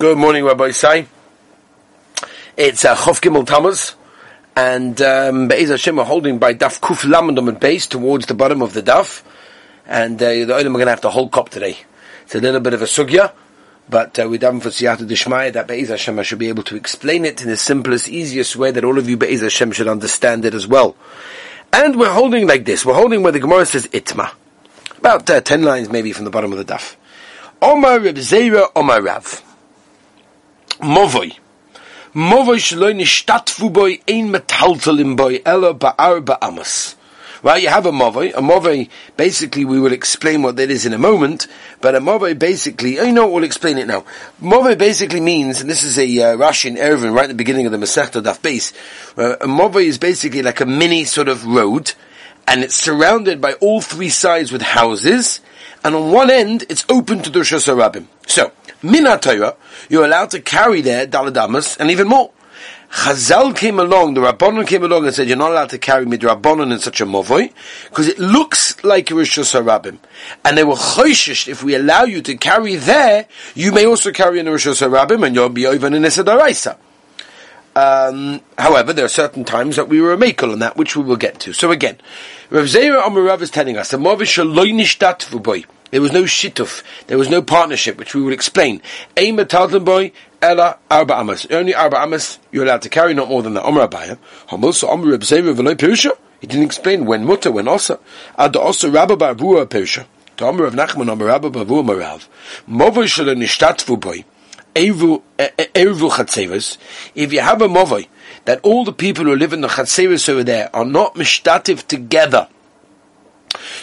Good morning, Rabbi Say. It's uh, Chof Gimel Tammuz, and um, Be'ez Hashem are holding by Daf Kuf Lamandom and base towards the bottom of the Daf, and uh, the Olam are going to have to hold cop today. It's a little bit of a sugya, but uh, we're done for Siyata Dishmaya that Be'ez Hashem I should be able to explain it in the simplest, easiest way that all of you Be'ez Hashem should understand it as well. And we're holding like this. We're holding where the Gemara says Itma. About uh, ten lines maybe from the bottom of the Daf. Omar Reb Zera Omar Rav. Movoi. Movoi shloi nishtatfu boi ein metaltalim boi ela ba'ar ba'amas. Right, you have a movoi. A movoi, basically, we will explain what that is in a moment, but a movoi basically, I know we'll explain it now. Movoi basically means, and this is a uh, Rashi in Eruvin, right at the beginning of the Masechta Daf base, uh, a movoi is basically like a mini sort of road, and it's surrounded by all three sides with houses, and on one end, it's open to the Reshus Harabim. So, Minatayra, you're allowed to carry there Daladamas and even more. Chazal came along, the Rabbanon came along and said, you're not allowed to carry Midrabbanon in such a Movoi, because it looks like Reshus Harabim. And they were choishish, if we allow you to carry there, you may also carry in Reshus Harabim, and you'll be over in Nesadaraisa. Um, however, there are certain times that we were a makel on that, which we will get to. So again, Rav Zera Amarav is telling us, there was no shituf, there was no partnership, which we will explain. ella arba amas. Only arba amas you're allowed to carry, not more than the Amar Abaye. Hamosa Amar Rav Zera Pirusha. He didn't explain when mutter, when also. Ad also Rabbah bar Avuha Pirusha. To Amar Rav Nachman Amar Rabbah bar Avuha Marav. Movo shelo nishtatvu boy. Eruv eh, eh, Chatzeres, if you have a Movoi, that all the people who live in the Chatzeres over there are not mishtativ together,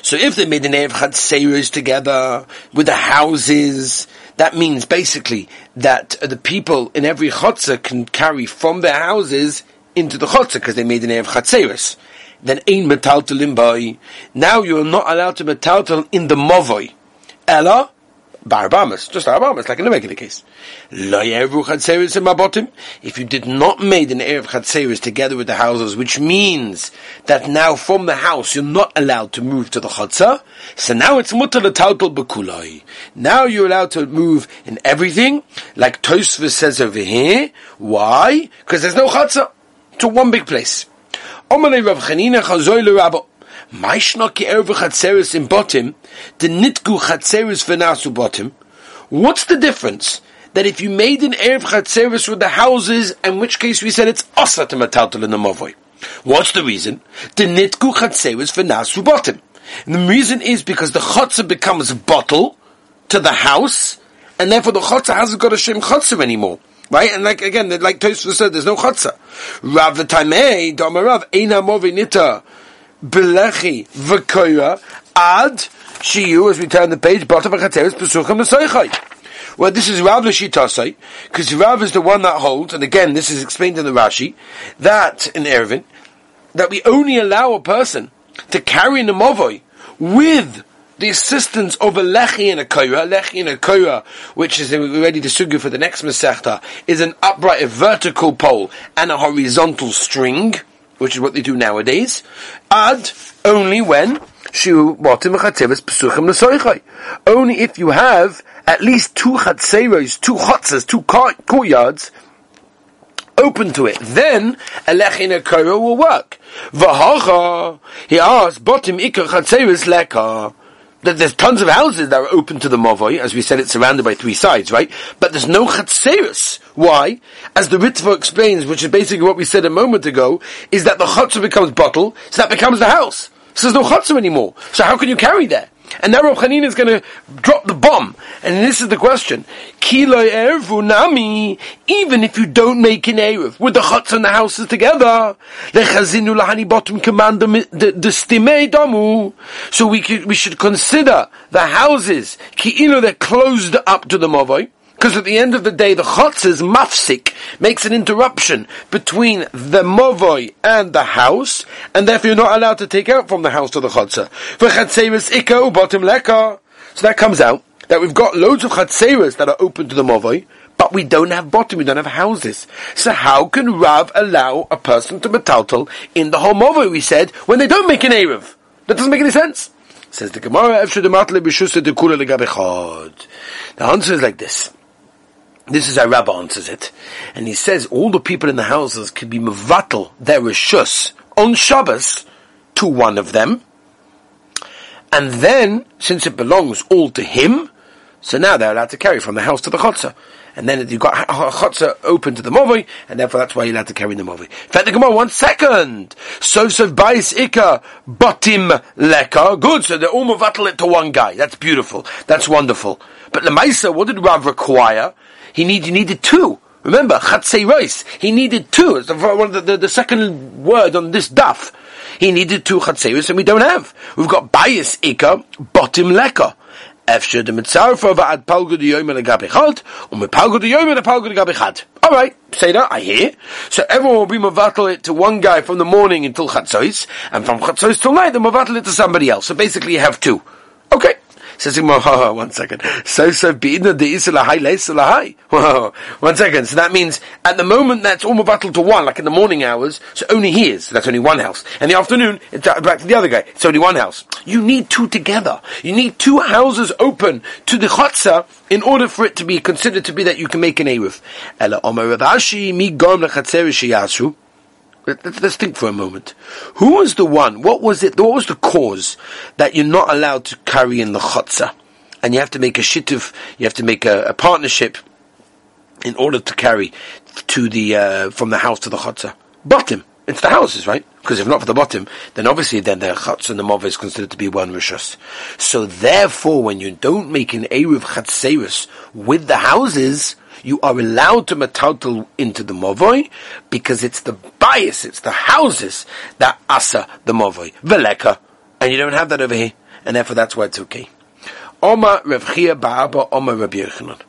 so if they made an Erev Chatzeres together with the houses, that means basically that the people in every Chotzer can carry from their houses into the Chotzer because they made an Erev Chatzeres. Then ein metaltalim boy. Now you're not allowed to metaltal in the Movoi. Ella, Barbamas, just Barbamas, like in the regular case. If you did not make an Erev Chatzeris together with the houses, which means that now from the house you're not allowed to move to the Chatzah, so now it's mutter l'tautel bekulai. Now you're allowed to move in everything, like Tosfos says over here. Why? Because there's no Chatzah. To one big place. Rav Chanina chazoy Erev Chatzeris in bottom, the Nitgu Chatzeris v'nasu bottom. What's the difference? That if you made an Erev with the houses, in which case we said it's Asa to in the Mavoi. What's the reason? The Nitgu Chatzeris v'nasu bottom. And the reason is because the Chatzah becomes bottle to the house, and therefore the Chatzah hasn't got a Shem Chatzah anymore. Right? And like, again, like Tosfos said, there's no Chatzah. Rav the Tamei, Damarav, Eina Movi Nita, belechi v'koira ad shiyu, as we turn the page, bottom of chateres pesuchim l'soichai. Well, this is Rav L'Shitasai, because Rav is the one that holds, and again, this is explained in the Rashi, that in Eruvin, that we only allow a person to carry an amovoi with the assistance of a lechi and a koira, lechi and a koira, which is ready to sugu for the next masechta, is an upright, a vertical pole and a horizontal string which is what they do nowadays, ad only when. Only if you have at least two chatzeres, two chotzes, two courtyards open to it, then a lechin a will work. He asks, botim ikar chatzeres leka there's tons of houses that are open to the Movoi, as we said, it's surrounded by three sides, right? But there's no Chatzeris. Why? As the Ritva explains, which is basically what we said a moment ago, is that the Chatzah becomes bottle, so that becomes the house. So there's no Chatzah anymore. So how can you carry that? And now Rav Chanina is going to drop the bomb. And this is the question. Kilo ervu nami, even if you don't make an Erev, with the huts and the houses together, lechazinu lahani bottom command the, stime damu. So we could, we should consider the houses, ki they're closed up to the movoi, because at the end of the day, the chotzes mafsik makes an interruption between the movoi and the house, and therefore you're not allowed to take out from the house to the chotzer. So that comes out that we've got loads of chatzeras that are open to the movoi, but we don't have bottom, we don't have houses. So how can Rav allow a person to metaltal in the whole movoi, we said, when they don't make an Erev? That doesn't make any sense. Says the Gemara, The answer is like this. This is how Rabbi answers it. And he says all the people in the houses can be mevatel their rishus on Shabbos to one of them. And then, since it belongs all to him, so now they're allowed to carry from the house to the chotzer. And then you've got chotzer open to the movoi, and therefore that's why you're allowed to carry the movoi. Fact the Gemara, one second. So so bais ikka batim leka. Good, so they're all mevatel it to one guy. That's beautiful. That's wonderful. But Lemaisa, what did Rav require? He need, he needed two. Remember, chatzei rice. He needed two. It's the, one the, the, the, second word on this daf. He needed two chatzeiros, and we don't have. We've got bias ikka, bottom leka. Efshe de mitzarfa va'ad palgu de yoyme legabe chad, um me palgu de yoyme palgu de chad. Alright, say that, I hear. So everyone will be mavatal it to one guy from the morning until chatzos, and from chatzos till night, they'll mavatal it to somebody else. So basically you have two. Okay. Says Gemara, one second. So so beina de isalahai leisalahai. One second. So that means at the moment that's all battle to one, like in the morning hours. So only he is. So that's only one house. And the afternoon, it's back to the other guy. It's only one house. You need two together. You need two houses open to the chotza in order for it to be considered to be that you can make an eruv. Ela omer mi gom Let's, let's think for a moment. Who was the one? What was it? What was the cause that you're not allowed to carry in the chotza, and you have to make a shituf? You have to make a, a partnership in order to carry to the uh, from the house to the chotza. Bottom. It's the houses, right? Because if not for the bottom, then obviously then the chutz and the mov is considered to be one rishus. So therefore, when you don't make an eruv chatzeris with the houses, you are allowed to metaltal into the movoi because it's the bias, it's the houses that asa the movoi. Veleka. And you don't have that over here. And therefore that's why it's okay. Oma Rav Chiya bar Abba Oma Rabbi Yochanan.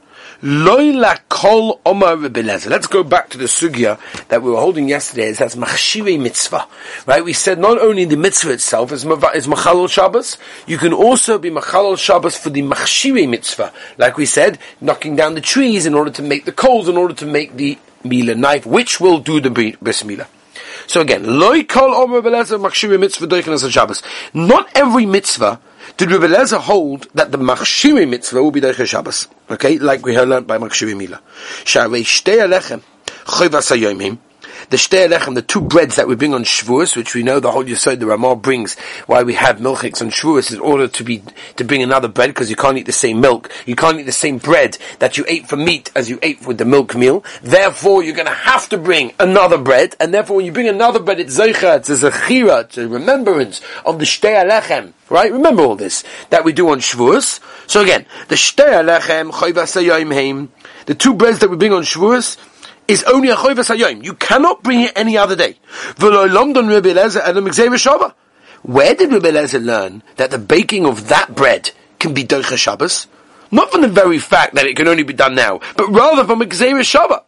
Loila kol omar Let's go back to the sugya that we were holding yesterday. Is that's machshire mitzvah, right? We said not only the mitzvah itself is is Shabbos, you can also be machalol Shabbos for the machshire mitzvah, like we said, knocking down the trees in order to make the coals, in order to make the mila knife, which will do the bris mila. So again, omar belezer machshire mitzvah Shabbos. Not every mitzvah did Rebbe Lezer hold that the Machshiri mitzvah will be Deicha Shabbos? Okay, like we learned by Machshiri Mila. Sharei Shtei Alechem HaYomim the shtei lechem, the two breads that we bring on Shavuos, which we know the whole Yisod, the Ramah brings, why we have milchiks on Shavuos in order to be, to bring another bread, because you can't eat the same milk, you can't eat the same bread that you ate for meat as you ate with the milk meal, therefore you're gonna have to bring another bread, and therefore when you bring another bread, it's zeicha, it's a zechira, it's a remembrance of the shtei right? Remember all this, that we do on Shavuos. So again, the shtei lechem, the two breads that we bring on Shavuos, is only a choivas hayoim. You cannot bring it any other day. Where did Eliezer learn that the baking of that bread can be doicha Shabbos? Not from the very fact that it can only be done now, but rather from a Gzeira Shava.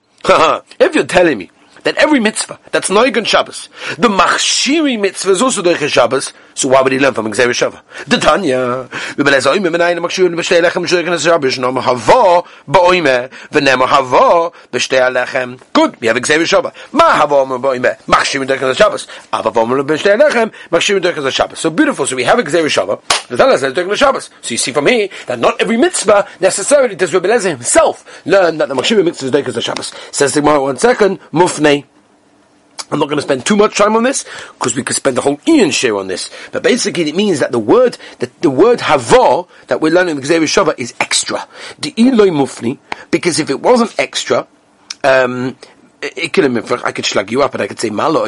if you're telling me that every mitzvah that's Noigan Shabbos, the Machshiri mitzvah is also Doiche Shabbos, so why would he learn from Gzeira Shava? The Tanya, Rebbe Lezer Oime Menayim Machshiri B'shtei Lechem Shurken Shabbos, Nom Havo Ba'oime, V'nem Havo B'shtei Lechem. Good, we have Gzeira Shava. Ma Havo Ba'oime, Machshiri Doichen Shabbos. Ava V'omer B'shtei Lechem, Machshiri Doichen Shabbos. So beautiful, so we have Gzeira Shava, the Tanya says Doichen Shabbos. So you see from here that not every mitzvah necessarily does Rebbe Lezer himself learn that the Machshiri mitzvah is Doichen Shabbos. Says the Gemara one second, Mufnei. I'm not going to spend too much time on this because we could spend the whole Ian share on this. But basically, it means that the word the, the word hava that we're learning in the Gzeir Shava is extra. The Eloi Mufni, because if it wasn't extra, um, I could schlag you up and I could say malo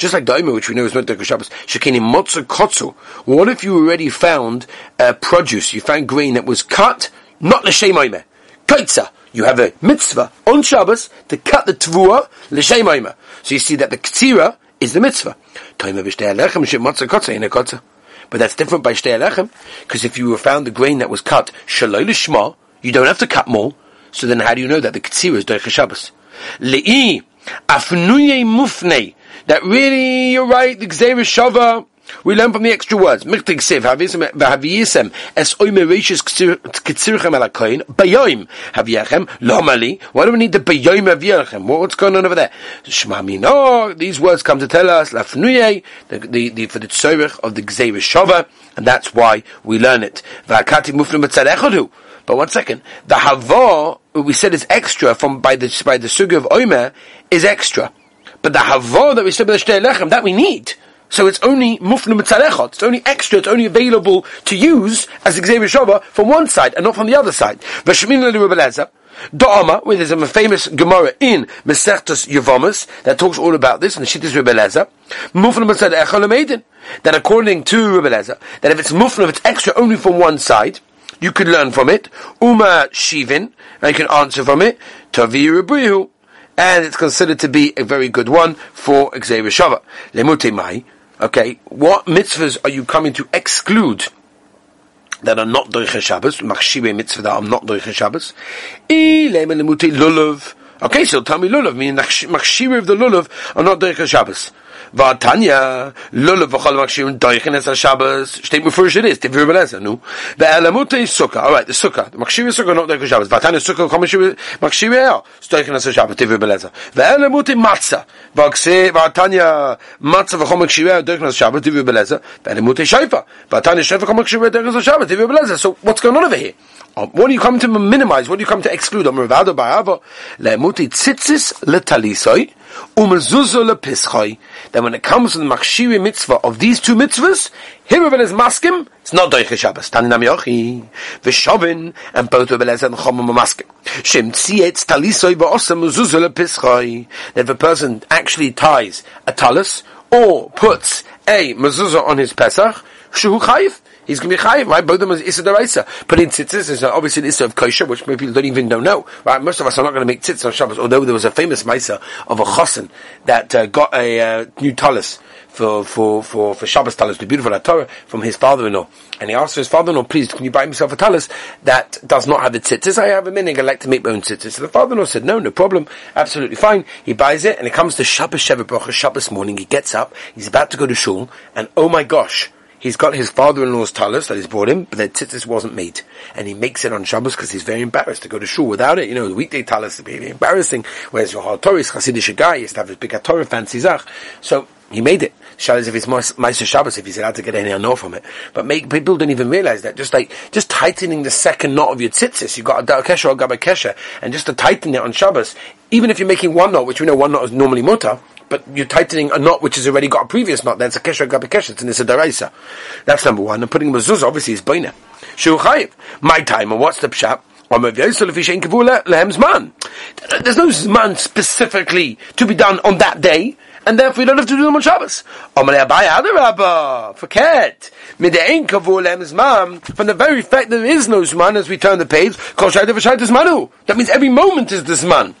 just like Daima, which we know is not Deku Shabbos, Shekini Motzu Kotzu. What if you already found uh, produce, you found grain that was cut, not L'Shem Oime, Kaitza, you have a mitzvah on Shabbos to cut the tvua l'shem So you see that the ktira is the mitzvah. But that's different by shtei alechem, because if you found the grain that was cut shaloi l'shma, you don't have to cut more. So then how do you know that the ktira is doich Shabbos? Le'i afnuye mufnei. That really, you're right, the gzeir shava we learn from the extra words. Why do we need the bayoim haviyachem? What's going on over there? Shmami, no, these words come to tell us, lafnuye, the, the, for the tzorich of the gzeir shova, and that's why we learn it. But one second, the hava we said is extra from by the by the sugar of oimer is extra, but the hava that we said by the shtei lechem that we need. So it's only mufnu mitzalechot. It's only extra. It's only available to use as Gzeira Shava from one side and not from the other side. V'shemin Da'ama, where there's a famous Gemara in Mesechtus Yevomus that talks all about this, and the Shittis Rebbe Lezer, Mufna Echol that according to Rebbe that if it's Mufna, if it's extra only from one side, you could learn from it, Uma Shivin, and you can answer from it, Tavi Rebrihu, and it's considered to be a very good one for Xavier Shava. Lemute Mai, okay, what mitzvahs are you coming to exclude that are not Doiche Shabbos, Machshibe mitzvah that are not Doiche Shabbos. Okay, so tell me lulav, meaning Machshibe of the lulav are not Doiche Shabbos. Vatanya, lulav v'chol makshim doichen es ha-Shabbos, steht before it is, tivir beleza, nu. Ve'elamute is sukkah, alright, the sukkah, the makshim is sukkah, not doichen Shabbos. Vatanya sukkah, kol makshim el, doichen es ha-Shabbos, tivir beleza. Ve'elamute matzah, v'akse, vatanya, matzah v'chol makshim el, doichen es ha-Shabbos, tivir beleza. Ve'elamute shayfa, vatanya shayfa, kol makshim el, doichen es ha-Shabbos, tivir beleza. So, what's going on over here? Um, what do you come to minimize? What do you come to exclude? Um. Then when it comes to the machshiri mitzvah of these two mitzvahs, Hiravan is maskim, it's not doiche Shabbos. Taninam yochi, v'shovin, and both Rebbe Lezer and Chomim are maskim. Shem tzietz talisoi v'osa mezuzo lepischoi. If a person actually ties a talis, or puts a mezuzah on his Pesach, shuhu chayif, he's going to be chayiv, right? Both of them is Issa Daraisa. Putting tzitzis is obviously an Issa of kosher, which maybe people don't even don't know, right? Most of us are not going to make tzitzis on Shabbos, although there was a famous Maisa of a chosin that uh, got a uh, new talis for, for, for, for Shabbos talis, the beautiful Torah, from his father-in-law. And he asked his father-in-law, please, can you buy himself a talis that does not have the tzitzis? I have a minig, I like to make my own tzitzis. So the father-in-law said, no, no problem, absolutely fine. He buys it, and it comes to Shabbos Sheva Shabbos morning, he gets up, he's about to go to shul, and oh my gosh, He's got his father-in-law's talus that he's brought him, but the tzitzis wasn't made. And he makes it on Shabbos because he's very embarrassed to go to shul without it. You know, the weekday talus is very embarrassing, whereas your Torah is Hasidic guy, he has to have his big Torah fancy zach. So, he made it. Shabbos if it's Meister Shabbos, if he's allowed to get any honor from it. But make, people don't even realize that. Just like, just tightening the second knot of your tzitzis, you've got a dal kesha or a gaba and just to tighten it on Shabbos, even if you're making one knot, which we know one knot is normally mutter, but you're tightening a knot which has already got a previous knot, that's a kesher gabi kesher, it's an daraisa. That's number one. And putting mezuzah obviously is baina. Shu chayiv. My time, and what's the pshat? There's no zman specifically to be done on that day, and therefore you don't have to do them on Shabbos. From the very fact that there is no zman as we turn the page, that means every moment is the zman.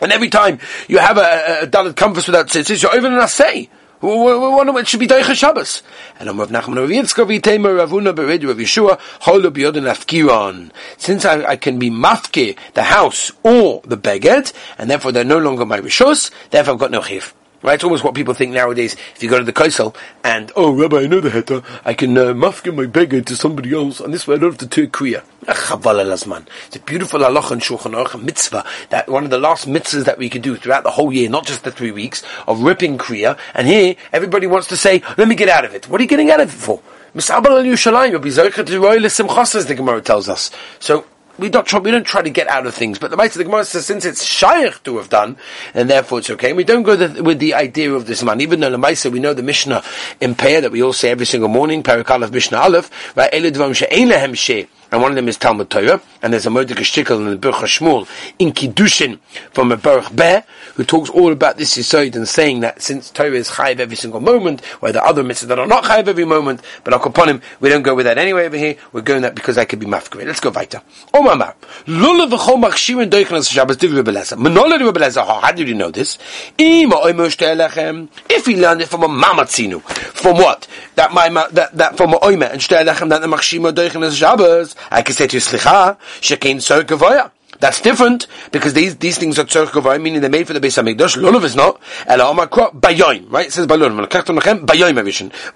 And every time you have a, a, dalit compass without tzitzis, you're even an asay. It should be Deicha Shabbos. And I'm Rav Nachman Rav Yitzchak V'Temer Ravuna Bered Rav Yeshua Holu B'Yodin Afkiron. Since I, I, can be mafke the house or the beged, and therefore they're no longer my rishos, therefore I've got no chiv. Right, it's almost what people think nowadays. If you go to the Kaisel and, oh, Rabbi, I know the Heta, I can uh, mafkin my beggar to somebody else, and this way I don't have to take Kriya. It's a beautiful halach and shulchan aruch a mitzvah, that one of the last mitzvahs that we can do throughout the whole year, not just the three weeks, of ripping Kriya, and here, everybody wants to say, let me get out of it. What are you getting out of it for? Misabal al Yushalayim, you'll be to the Gemara tells us. So, we don't try, we don't try to get out of things, but the Mitzvah the Gemara says since it's shaykh to have done, and therefore it's okay. And we don't go the, with the idea of this man, even though the Mitzvah we know the Mishnah in Peah that we all say every single morning, Parakal of Mishnah Aleph, right? And one of them is Talmud Torah, and there's a Mordecai Shtickle in the Birkas Shmuel in Kiddushin from a Baruch Ber, who talks all about this Yisoid and saying that since Torah is chayiv every single moment, where the other mitzvahs that are not chayiv every moment, but I kap upon him, we don't go with that anyway over here, we're going that because that could be mafkari. Let's go weiter. Oh mama, lulav v'chol machshirin doichen as Shabbos div rebeleza. Manola rebeleza, how did you know this? If he learned it from a mamatzinu, from what? That my, that, that from a oime, and shtelechem that the machshima doichen as Shabbos, I can say to you, slicha, shekein tzor gavoya. That's different because these these things are tzorch meaning they're made for the Beis Hamikdash. Lulav is not. Ela omakro bayoim, right? It says bayoim.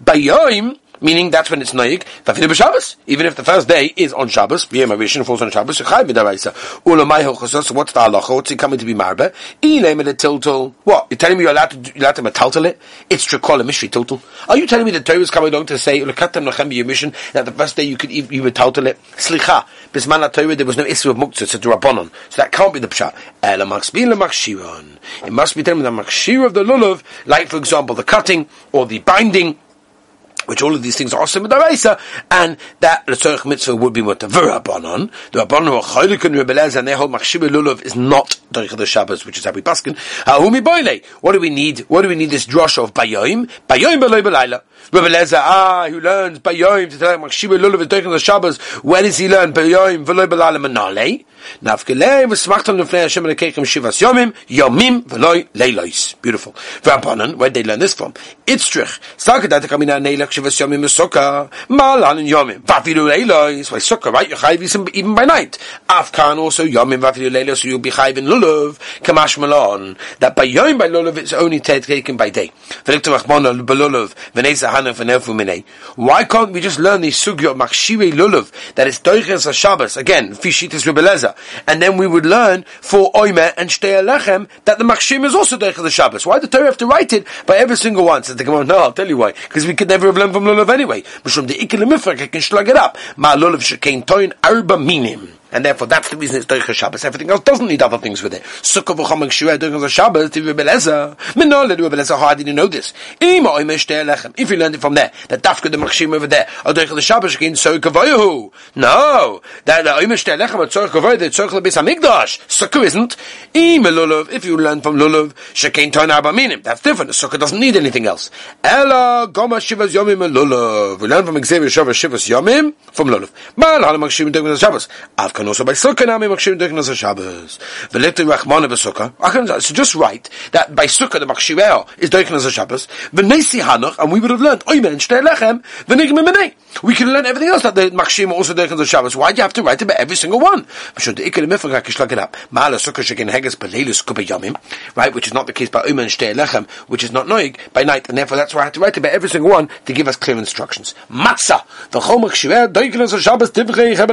Bayoim meaning that's when it's noig. Even if the first day is on Shabbos, V'yem Arishin falls on Shabbos, Chai what's the halacha? What's he coming to be marbe? What? You're telling me you're allowed to, you're allowed to it? It's trikol mishri tiltul. Are you telling me the Torah is coming along to say, Lekatem mission that the first day you could, you metaltal it? Slicha. Bisman Torah, there was no issue of muktzah, it's a drabonon. So that can't be the pshat. It must be telling me the machshir of the lulav, like for example, the cutting, or the binding, which all of these things are awesome daraisa, and that the tzorich mitzvah would be the v'rabbanon. The rabbanon who chaylik and and their whole machshir lulav is not derech the Shabbos, which is how we paskin. Ha'umi boile. What do we need? What do we need this drosh of bayoim? Bayoim b'loy b'layla. Rabbi Lezer, ah, who learns bayoim to tell machshir lulav is derech the Shabbos. Where does he learn bayoim v'loy b'layla manale? Nafkelei v'smachtam lefnei Hashem lekechem shivas yomim, yomim v'loy leilois. Beautiful. Rabbanon, where they learn this from? Itztrich. Sakadat kamina neilach shivas yomim sukkah. Malan and yomim. Vafilu leilois. Why sukkah, right? You're chayiv even by night. Afkan also yomim vafilu leilois, so you'll be chayiv lulav. Kamash malon. That by yom by lulav, it's only taken by day. V'likta rachmona b'lulav, v'neza v'nefu minei. Why can't we just learn the sugya of lulav, that is doiches Shabbos, again, fishitis and then we would learn for Oimer and Shtei Lechem that the Machshim is also the Shabbos. Why the Torah have to write it by every single one? Says the Gemara, no, I'll tell you why. Because we could never have learned from Lulav anyway. But from the Mifrak, I can slug it up. Ma Lulav Shekein Toin Arba Minim. And therefore, that's the reason it's Doicha Shabbos. Everything else doesn't need other things with it. Sukkah v'chom Shua Doicha Shabbos, Tivi Beleza. Minole do Beleza, how did you know this? Ima oime lechem. If you learned it from there, that Dafka the Machshim over there, or Doicha Shabbos, again, so Kavayahu. No. That the oime shtei lechem, or Tzorch Kavayahu, the Tzorch Lebis HaMikdash. Sukkah isn't. Ima Lulav, if you learn from Lulav, Shekein Arba Minim. That's different. The Sukkah doesn't need anything else. Ella Goma Shivas Yomim Lulav. We learn from Gzeira Shavas Shivas Yomim, from Lulav. Mal Halam Machshim Doicha Shabbos. Avka can also by Sukkah nami machshir doikin as a Shabbos. V'lekti rachmana b'Sukkah. It's just right that by Sukkah the machshireo is doikin as a Shabbos. V'nesi hanach, and we would have learned oimen shtei lechem v'nigim menei. We can learn everything else that the machshir also doikin as a Shabbos. Why do you have to write about every single one? Should the ikar mifrag kishlak it up. Ma'ala Sukkah shekin heges b'leilus kuba yomim, right? Which is not the case by oimen shtei lechem, which is not noig by night, and therefore that's why I have to write about every single one to give us clear instructions. Matzah, the chol machshireo doikin as a Shabbos divrei chebel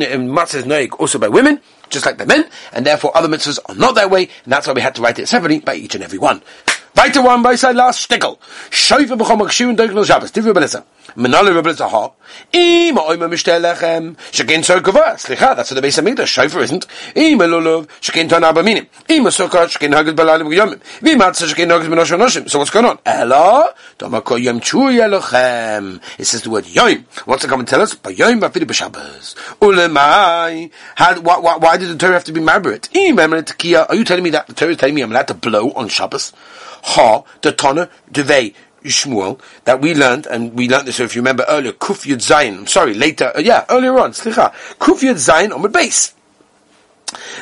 matzah is noig also by women just like the men and therefore other mitzvahs are not that way and that's why we had to write it separately by each and every one. Weiter one by side last stickel. Schäufe bekommen geschirren durch den Shabbos. Tivri beleza. Menale rebel to ha. Im oima mishtel lechem. Shekin so kava. Slicha, that's what the base of Mikdash. Shofar isn't. Im elulav. Shekin ton abba minim. Im sukkah. Shekin hagid balalim g'yomim. Vim matzah. Shekin hagid benosh anoshim. So what's going on? Ela. Toma ko yom chu yelochem. It says the word yom. What's it come and tell us? By yom bafidi b'shabbos. Ulemai. Why, why, why did the Torah have to be married? Im emelet Are you telling me that the Torah is telling me I'm allowed to blow on Shabbos? Ha, the Tana, Devei, Shmuel, that we learned, and we learned this, if you remember earlier, Kuf Yud Zayin, I'm sorry, later, uh, yeah, earlier on, slicha, Kuf Yud Zayin on the base.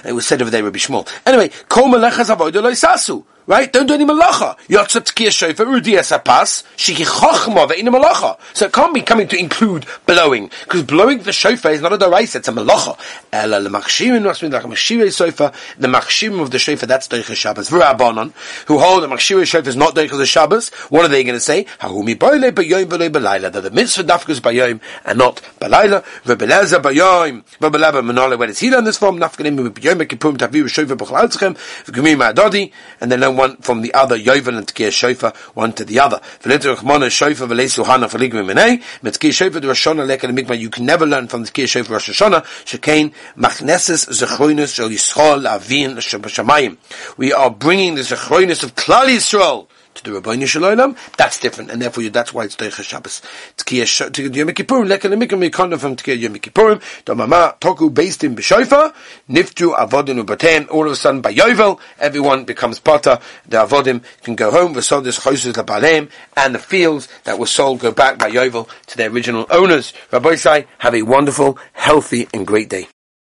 It was said over there, Rabbi Shmuel. Anyway, Kol Melechas Avodah Lo Isasu. Right? Don't do any malacha. Yotzat tkiyah shofar udiyas apas shiki chochma ve'ina malacha. So it can't be coming to include blowing because blowing the shofar is not a deraisa; it's a malacha. Ela lemachshimim must be like machshirei shofar. The machshim of the shofar that's deicha Shabbos. V'rabbanon who hold the machshirei shofar is not deicha Shabbos. What are they going to say? Hahumi boile b'yoyim v'lei b'layla. That the mitzvah dafkas b'yoyim and not b'layla. V'beleza b'yoyim v'belaba menole. When is he done this from? Nafkanim b'yoyim kipum taviv shofar b'chlaltzchem v'gumim ma'adodi and then one from the other, Yovel and Tkir Shofar, one to the other. You can never learn from the Tkir Shofar Rosh Hashanah, Shekain, Machneses, Zechroinus, Yisrael, Avin, Shamayim. We are bringing the Zechroinus of Klal Yisrael, to the Rabbi Shalom, that's different, and therefore that's why it's Deicha Shabbos. Tkiyah Yom Kippurim, lekan emikim mikonim from Tkiyah Yom Kippurim, Domama Toku based in B'Shoifa, Niftu Avodim Ubatem, all of a sudden by Yovel, everyone becomes Potter, the Avodim can go home, V'Sodis Chosus Labalem, and the fields that were sold go back by Yovel to their original owners. Rabbi Say, have a wonderful, healthy, and great day.